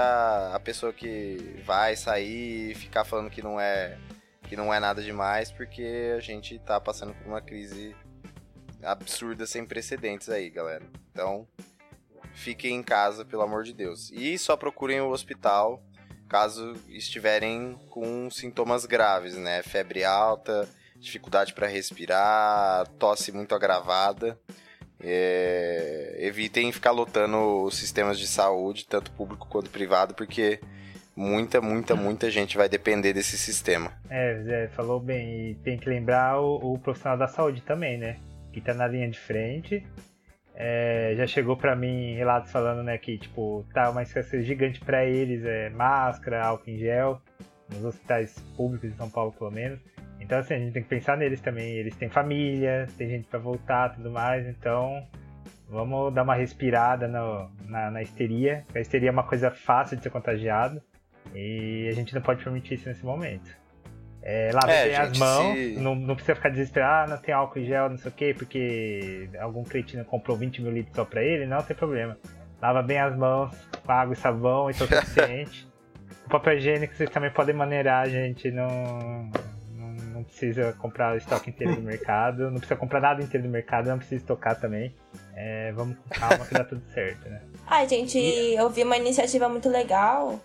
Speaker 3: a pessoa que vai sair e ficar falando que não é que não é nada demais, porque a gente tá passando por uma crise absurda sem precedentes aí, galera. Então, fiquem em casa, pelo amor de Deus. E só procurem o hospital caso estiverem com sintomas graves, né? Febre alta, dificuldade para respirar, tosse muito agravada. É, evitem ficar lotando os sistemas de saúde, tanto público quanto privado, porque muita, muita, muita gente vai depender desse sistema.
Speaker 4: É, Zé, falou bem. E tem que lembrar o, o profissional da saúde também, né? Que tá na linha de frente. É, já chegou para mim relatos falando, né, que tipo, tá uma escassez gigante para eles, é máscara, álcool em gel, nos hospitais públicos de São Paulo pelo menos. Então, assim, a gente tem que pensar neles também. Eles têm família, tem gente para voltar tudo mais. Então, vamos dar uma respirada no, na, na histeria. A histeria é uma coisa fácil de ser contagiado. E a gente não pode permitir isso nesse momento. É, é, bem as mãos, se... não, não, precisa ficar desesperado, ah, não tem álcool em gel, não sei o quê, porque algum cretino comprou 20 mil litros só pra ele, não tem problema. Lava bem as mãos com água e sabão, isso é o suficiente. o papel higiênico vocês também podem maneirar, gente, não, precisa comprar o estoque inteiro do mercado, não precisa comprar nada inteiro do mercado, não precisa estocar também. É, vamos com calma que dá tudo certo, né?
Speaker 2: Ai, gente, e... eu vi uma iniciativa muito legal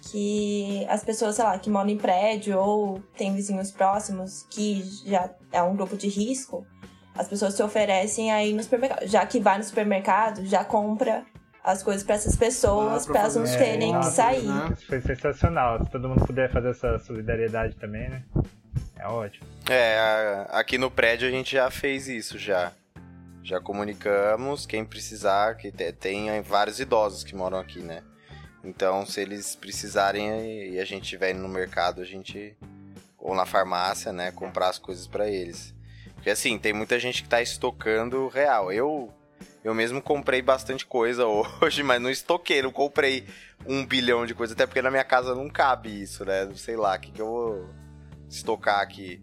Speaker 2: que as pessoas, sei lá, que moram em prédio ou tem vizinhos próximos que já é um grupo de risco, as pessoas se oferecem aí no supermercado. Já que vai no supermercado, já compra as coisas para essas pessoas, ah, para elas não terem é, que sair. Né?
Speaker 4: Foi sensacional. Se todo mundo puder fazer essa solidariedade também, né? É ótimo.
Speaker 3: É, aqui no prédio a gente já fez isso já. Já comunicamos quem precisar, que tem vários idosos que moram aqui, né? Então, se eles precisarem e a gente estiver no mercado, a gente ou na farmácia, né, comprar as coisas para eles. Porque assim, tem muita gente que tá estocando real. Eu eu mesmo comprei bastante coisa hoje, mas não estoquei, não comprei um bilhão de coisa, até porque na minha casa não cabe isso, né? Sei lá, o que, que eu vou estocar aqui.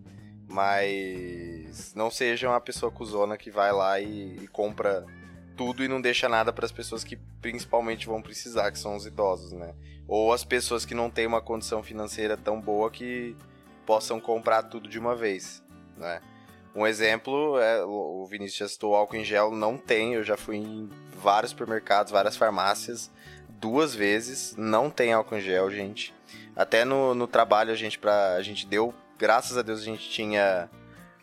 Speaker 3: Mas não seja uma pessoa cuzona que vai lá e, e compra tudo e não deixa nada para as pessoas que principalmente vão precisar, que são os idosos, né? Ou as pessoas que não têm uma condição financeira tão boa que possam comprar tudo de uma vez, né? Um exemplo é o Vinícius já citou álcool em gel, não tem, eu já fui em vários supermercados, várias farmácias, duas vezes, não tem álcool em gel, gente. Até no, no trabalho a gente, pra, a gente deu, graças a Deus a gente tinha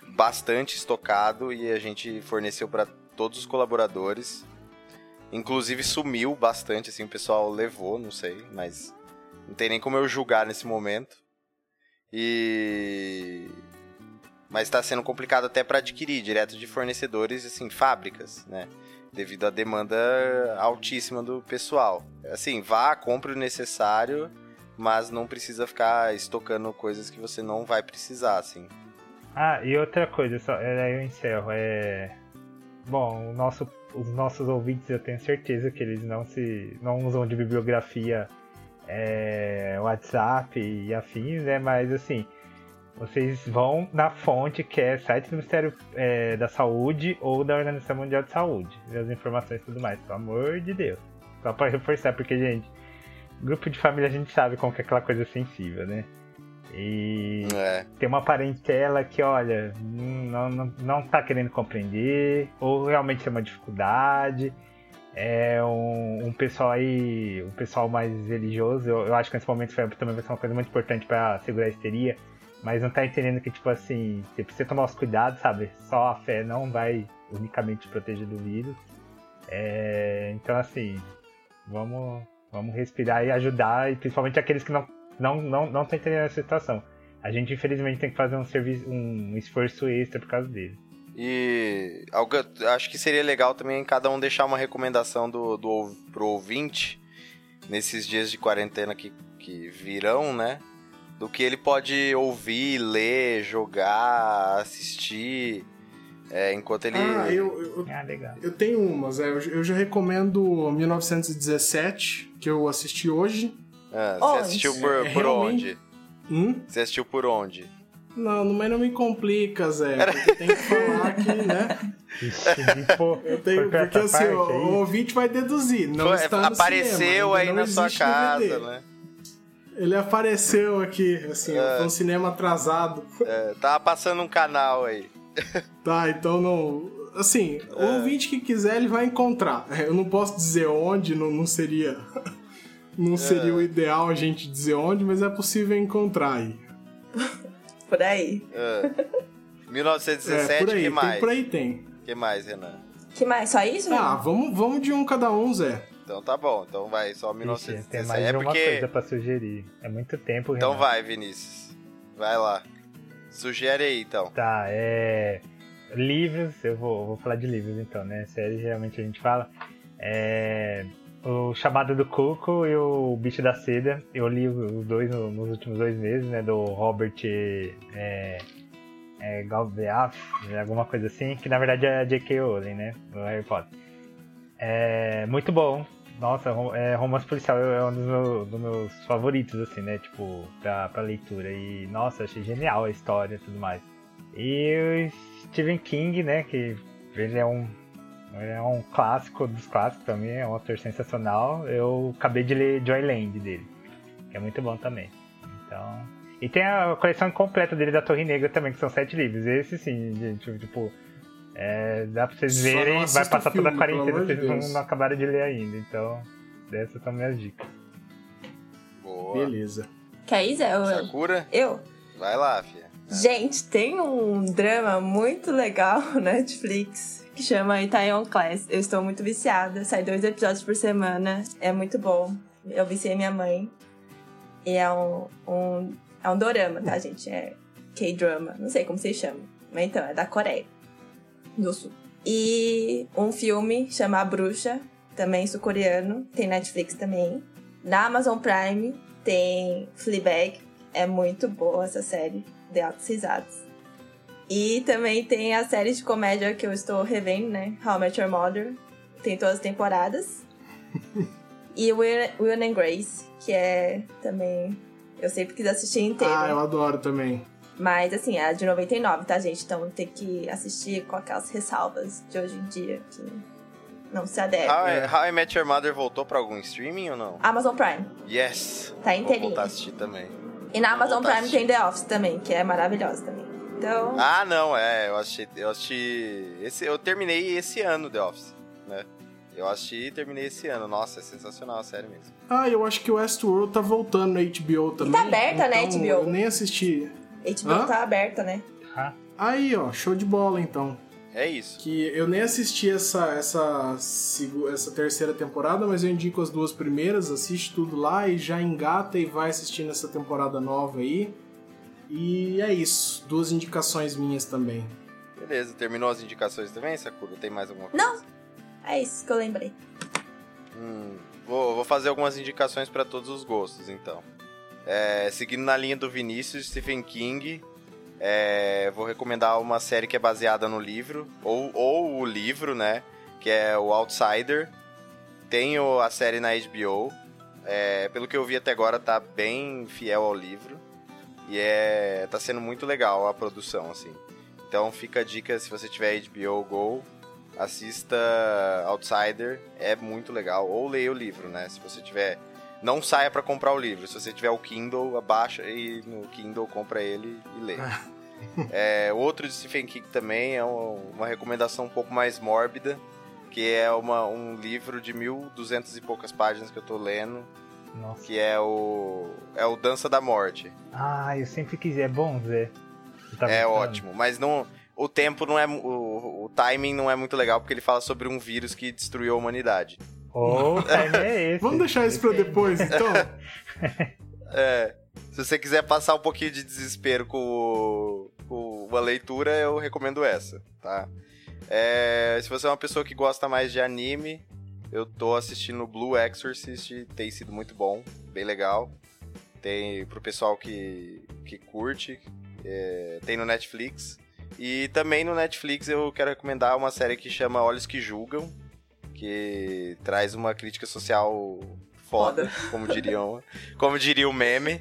Speaker 3: bastante estocado e a gente forneceu para todos os colaboradores. Inclusive sumiu bastante, assim, o pessoal levou, não sei, mas não tem nem como eu julgar nesse momento. E mas está sendo complicado até para adquirir direto de fornecedores, assim, fábricas, né? Devido à demanda altíssima do pessoal. Assim, vá, compre o necessário mas não precisa ficar estocando coisas que você não vai precisar, assim.
Speaker 4: Ah, e outra coisa, só, aí eu encerro, é... Bom, nosso, os nossos ouvintes eu tenho certeza que eles não se não usam de bibliografia é, WhatsApp e afins, né? Mas assim, vocês vão na fonte que é site do Ministério é, da Saúde ou da Organização Mundial de Saúde, ver as informações e tudo mais, pelo amor de Deus. Só para reforçar, porque, gente, grupo de família a gente sabe como que é aquela coisa sensível, né? E é. tem uma parentela que, olha, não, não, não tá querendo compreender, ou realmente é uma dificuldade. É um, um pessoal aí, um pessoal mais religioso, eu, eu acho que nesse momento também vai ser uma coisa muito importante para segurar a histeria, mas não tá entendendo que, tipo assim, você precisa tomar os cuidados, sabe? Só a fé não vai unicamente te proteger do vírus. É, então, assim, vamos Vamos respirar e ajudar, e principalmente aqueles que não não não não estão entendendo a situação. a gente infelizmente tem que fazer um serviço, um esforço extra por causa dele.
Speaker 3: E algo, acho que seria legal também cada um deixar uma recomendação do, do, pro ouvinte nesses dias de quarentena que, que virão, né? Do que ele pode ouvir, ler, jogar, assistir. É, enquanto ele.
Speaker 1: Ah, eu, eu,
Speaker 4: Ah, legal.
Speaker 1: eu tenho umas. É, eu, eu já recomendo 1917, que eu assisti hoje.
Speaker 3: Ah, você
Speaker 2: Onde?
Speaker 3: assistiu por,
Speaker 1: É,
Speaker 3: por
Speaker 1: realmente-
Speaker 3: onde?
Speaker 1: Hum?
Speaker 3: Você assistiu por onde?
Speaker 1: Não, mas não me complica, Zé. Porque tem que falar que, né?
Speaker 4: Ixi, de pô,
Speaker 1: Eu tenho, porque assim, o, o ouvinte vai deduzir. Não
Speaker 3: Foi-
Speaker 1: está no
Speaker 3: apareceu
Speaker 1: cinema,
Speaker 3: aí na sua
Speaker 1: existe DVD.
Speaker 3: casa, né?
Speaker 1: Ele apareceu aqui, assim, foi um cinema atrasado.
Speaker 3: É, tava passando um canal aí.
Speaker 1: Tá, então não. Assim,
Speaker 3: É.
Speaker 1: o ouvinte que quiser, ele vai encontrar. Eu não posso dizer onde, não, não seria. Não seria
Speaker 3: É.
Speaker 1: o ideal a gente dizer onde, mas é possível encontrar aí.
Speaker 2: Por aí.
Speaker 3: Ah.
Speaker 1: É,
Speaker 3: 1917,
Speaker 1: por aí,
Speaker 3: que
Speaker 1: tem,
Speaker 3: mais?
Speaker 1: por aí tem.
Speaker 3: que mais, Renan?
Speaker 2: Que mais? Só isso? né?
Speaker 1: Ah, vamos, vamos de um cada um, Zé.
Speaker 3: Então tá bom, então vai, só
Speaker 4: Ixi,
Speaker 3: 1917.
Speaker 4: tem mais
Speaker 3: é
Speaker 4: de uma
Speaker 3: porque...
Speaker 4: coisa pra sugerir. É muito tempo,
Speaker 3: Então
Speaker 4: Renan.
Speaker 3: vai, Vinícius. Vai lá. Sugere aí, então.
Speaker 4: Tá, é. Livros, eu vou, vou falar de livros então, né? Série geralmente a gente fala. É. O Chamado do Cuco e o Bicho da Seda. Eu li os dois no- nos últimos dois meses, né? Do Robert é, é, Galbraith, alguma coisa assim, que na verdade é J.K. Rowling, né? Do Harry Potter. É muito bom. Nossa, é, romance policial é um dos, meu- dos meus favoritos, assim, né? Tipo, pra, pra leitura. E, nossa, achei genial a história e tudo mais. E o Stephen King, né? Que ele é um, é um clássico dos clássicos pra mim, é um autor sensacional. Eu acabei de ler Joyland dele, que é muito bom também. Então. E tem a coleção completa dele da Torre Negra também, que são sete livros. Esse sim, gente, tipo. é, dá pra vocês
Speaker 1: Só
Speaker 4: verem, vai passar
Speaker 1: filme,
Speaker 4: toda a quarentena, vocês não,
Speaker 1: Deus.
Speaker 4: não acabaram de ler ainda. Então, essas são minhas dicas.
Speaker 3: Boa.
Speaker 1: Beleza.
Speaker 2: Quer ir, Zé? Eu-
Speaker 3: Sakura?
Speaker 2: Eu?
Speaker 3: Vai lá, filha.
Speaker 2: Gente, tem um drama muito legal na Netflix que chama Itaewon Class. Eu estou muito viciada. Sai dois episódios por semana. É muito bom. Eu viciei minha mãe. E é um, um, é um dorama, tá, gente? É K-drama. Não sei como vocês chamam. Mas então, é da Coreia do Sul. E um filme chama A Bruxa, também sul-coreano. Tem Netflix também. Na Amazon Prime tem Fleabag. É muito boa essa série. De altas risadas. E também tem a série de comédia que eu estou revendo, né? How I Met Your Mother. Tem todas as temporadas. e Will, Will and Grace, que é também... Eu sempre quis assistir inteiro.
Speaker 1: Ah, eu adoro também.
Speaker 2: Mas, assim, é de 99, tá, gente? Então tem que assistir com aquelas ressalvas de hoje em dia que não se adere.
Speaker 3: How,
Speaker 1: É.
Speaker 3: I, How I Met Your Mother voltou pra algum streaming ou não?
Speaker 2: Amazon Prime.
Speaker 3: Yes!
Speaker 2: Tá
Speaker 3: Vou
Speaker 2: inteirinho.
Speaker 3: voltar a assistir também.
Speaker 2: E na
Speaker 3: Vou
Speaker 2: Amazon Prime tem The Office também, que é maravilhosa também. Então,
Speaker 3: Ah, não, é. Eu assisti. Eu assisti. Esse, eu terminei esse ano The Office, né? Eu assisti e terminei esse ano. Nossa, é sensacional a série mesmo.
Speaker 1: Ah, eu acho que o Westworld tá voltando na HBO também.
Speaker 2: aberta, né,
Speaker 1: então
Speaker 2: HBO?
Speaker 1: Eu nem assisti.
Speaker 2: HBO
Speaker 1: Hã?
Speaker 2: tá aberta, né?
Speaker 4: Ah,
Speaker 1: Aí, ó, show de bola então.
Speaker 3: É isso.
Speaker 1: Que eu nem assisti essa, essa, essa terceira temporada, mas eu indico as duas primeiras, assiste tudo lá e já engata e vai assistindo essa temporada nova aí. E é isso, duas indicações minhas também.
Speaker 3: Beleza, terminou as indicações também, Sakura? Tem mais alguma coisa?
Speaker 2: Não. É isso que eu lembrei.
Speaker 3: Hum, vou, vou fazer algumas indicações para todos os gostos, então. É, seguindo na linha do Vinícius, Stephen King, é, vou recomendar uma série que é baseada no livro, ou, ou o livro, né? Que é o Outsider. Tenho a série na HBO. É, pelo que eu vi até agora, tá bem fiel ao livro. E é, tá sendo muito legal a produção, assim. Então fica a dica, se você tiver HBO Go, assista Outsider, é muito legal. Ou leia o livro, né? Se você tiver. Não saia pra comprar o livro. Se você tiver o Kindle, abaixa e no Kindle compra ele e lê. é, outro de Stephen King também é um- uma recomendação um pouco mais mórbida, que é uma, um livro de 1200 e poucas páginas que eu tô lendo,
Speaker 4: nossa.
Speaker 3: que é o é o Dança da Morte.
Speaker 4: Ah, eu sempre quis. É bom. Você tá
Speaker 3: é
Speaker 4: gostando?
Speaker 3: ótimo, mas não o tempo não é o, o timing não é muito legal porque ele fala sobre um vírus que destruiu a humanidade.
Speaker 4: O time é esse.
Speaker 1: Vamos deixar isso pra
Speaker 4: Depende.
Speaker 1: depois, então?
Speaker 3: É, Se você quiser passar um pouquinho de desespero com, com uma leitura, eu recomendo essa, tá? É, se você é uma pessoa que gosta mais de anime, eu tô assistindo Blue Exorcist, tem sido muito bom, bem legal. Tem pro pessoal que, que curte, é, tem no Netflix. E também no Netflix eu quero recomendar uma série que chama Olhos que Julgam, que traz uma crítica social foda,
Speaker 2: Foda.
Speaker 3: como diriam, como diria o meme.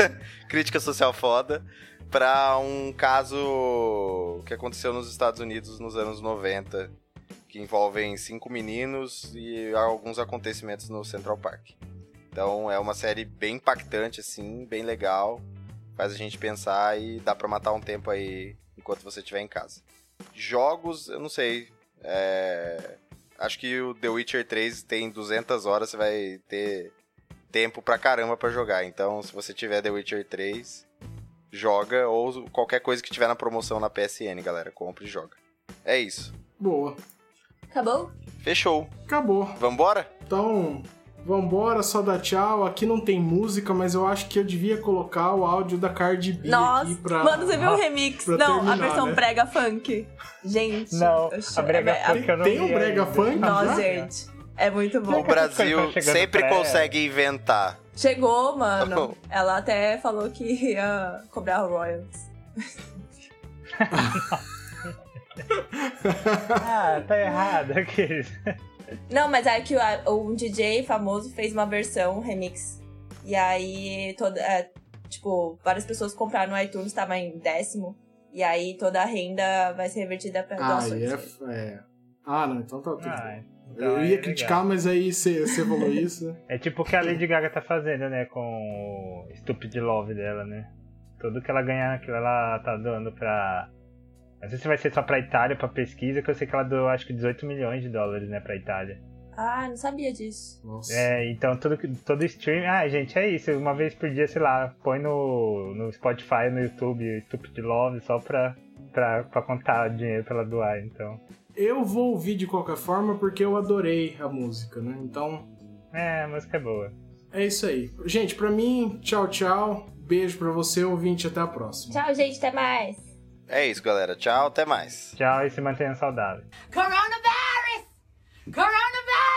Speaker 3: crítica social foda para um caso que aconteceu nos Estados Unidos nos anos 90, que envolvem cinco meninos e alguns acontecimentos no Central Park. Então é uma série bem impactante assim, bem legal, faz a gente pensar e dá para matar um tempo aí enquanto você estiver em casa. Jogos, eu não sei, é... acho que o The Witcher 3 tem 200 horas, você vai ter tempo pra caramba pra jogar. Então, se você tiver The Witcher 3, joga ou qualquer coisa que tiver na promoção na PSN, galera, compra e joga. É isso.
Speaker 1: Boa.
Speaker 2: Acabou?
Speaker 3: Fechou.
Speaker 1: Acabou.
Speaker 3: Vambora?
Speaker 1: Então, vambora, só dá tchau. Aqui não tem música, mas eu acho que eu devia colocar o áudio da Cardi B
Speaker 2: Nossa,
Speaker 1: aqui pra...
Speaker 2: mano, você viu o remix? Não, a
Speaker 1: terminar,
Speaker 2: versão
Speaker 1: né?
Speaker 2: brega funk. Gente,
Speaker 4: Não, a brega
Speaker 2: É-
Speaker 4: funk eu não
Speaker 1: Tem um brega
Speaker 4: ainda.
Speaker 1: funk?
Speaker 2: Nossa, gente. É muito
Speaker 3: O
Speaker 2: bom.
Speaker 4: coisas
Speaker 3: Brasil sempre
Speaker 4: pra
Speaker 3: consegue inventar.
Speaker 2: Chegou, mano. Ela até falou que ia cobrar royalties.
Speaker 4: Ah, tá errado aqueles.
Speaker 2: Não, mas é que o- um DJ famoso fez uma versão, um remix. E aí, toda, é, tipo, várias pessoas compraram no iTunes, tava em décimo. E aí, toda a renda vai ser revertida pra
Speaker 1: Ah,
Speaker 2: doações.
Speaker 1: é, f- é. Ah, não, então tá tudo
Speaker 4: Ah,
Speaker 1: bem.
Speaker 4: então
Speaker 1: Eu
Speaker 4: é
Speaker 1: ia
Speaker 4: legal.
Speaker 1: criticar, mas aí você você falou isso.
Speaker 4: É tipo o que a Lady Gaga tá fazendo, né? Com o Stupid Love dela, né? Tudo que ela ganhar, aquilo ela tá dando pra. Não sei se vai ser só pra Itália, pra pesquisa, que eu sei que ela doou acho que 18 milhões de dólares, né, pra Itália.
Speaker 2: Ah, não sabia disso.
Speaker 1: Nossa.
Speaker 4: É, então tudo, que- todo stream. Ah, gente, é isso. Uma vez por dia, sei lá, põe no, no Spotify, no YouTube, Stupid Love, só pra, pra, pra contar dinheiro pra ela doar, então.
Speaker 1: Eu vou ouvir de qualquer forma porque eu adorei a música, né? Então,
Speaker 4: É, a música é boa.
Speaker 1: é isso aí. Gente, pra mim, tchau, tchau. Beijo pra você, ouvinte. Até a próxima.
Speaker 2: Tchau, gente. Até mais.
Speaker 3: É isso, galera. Tchau, até mais.
Speaker 4: Tchau e se mantenha saudável.
Speaker 6: Coronavirus! Coronavirus!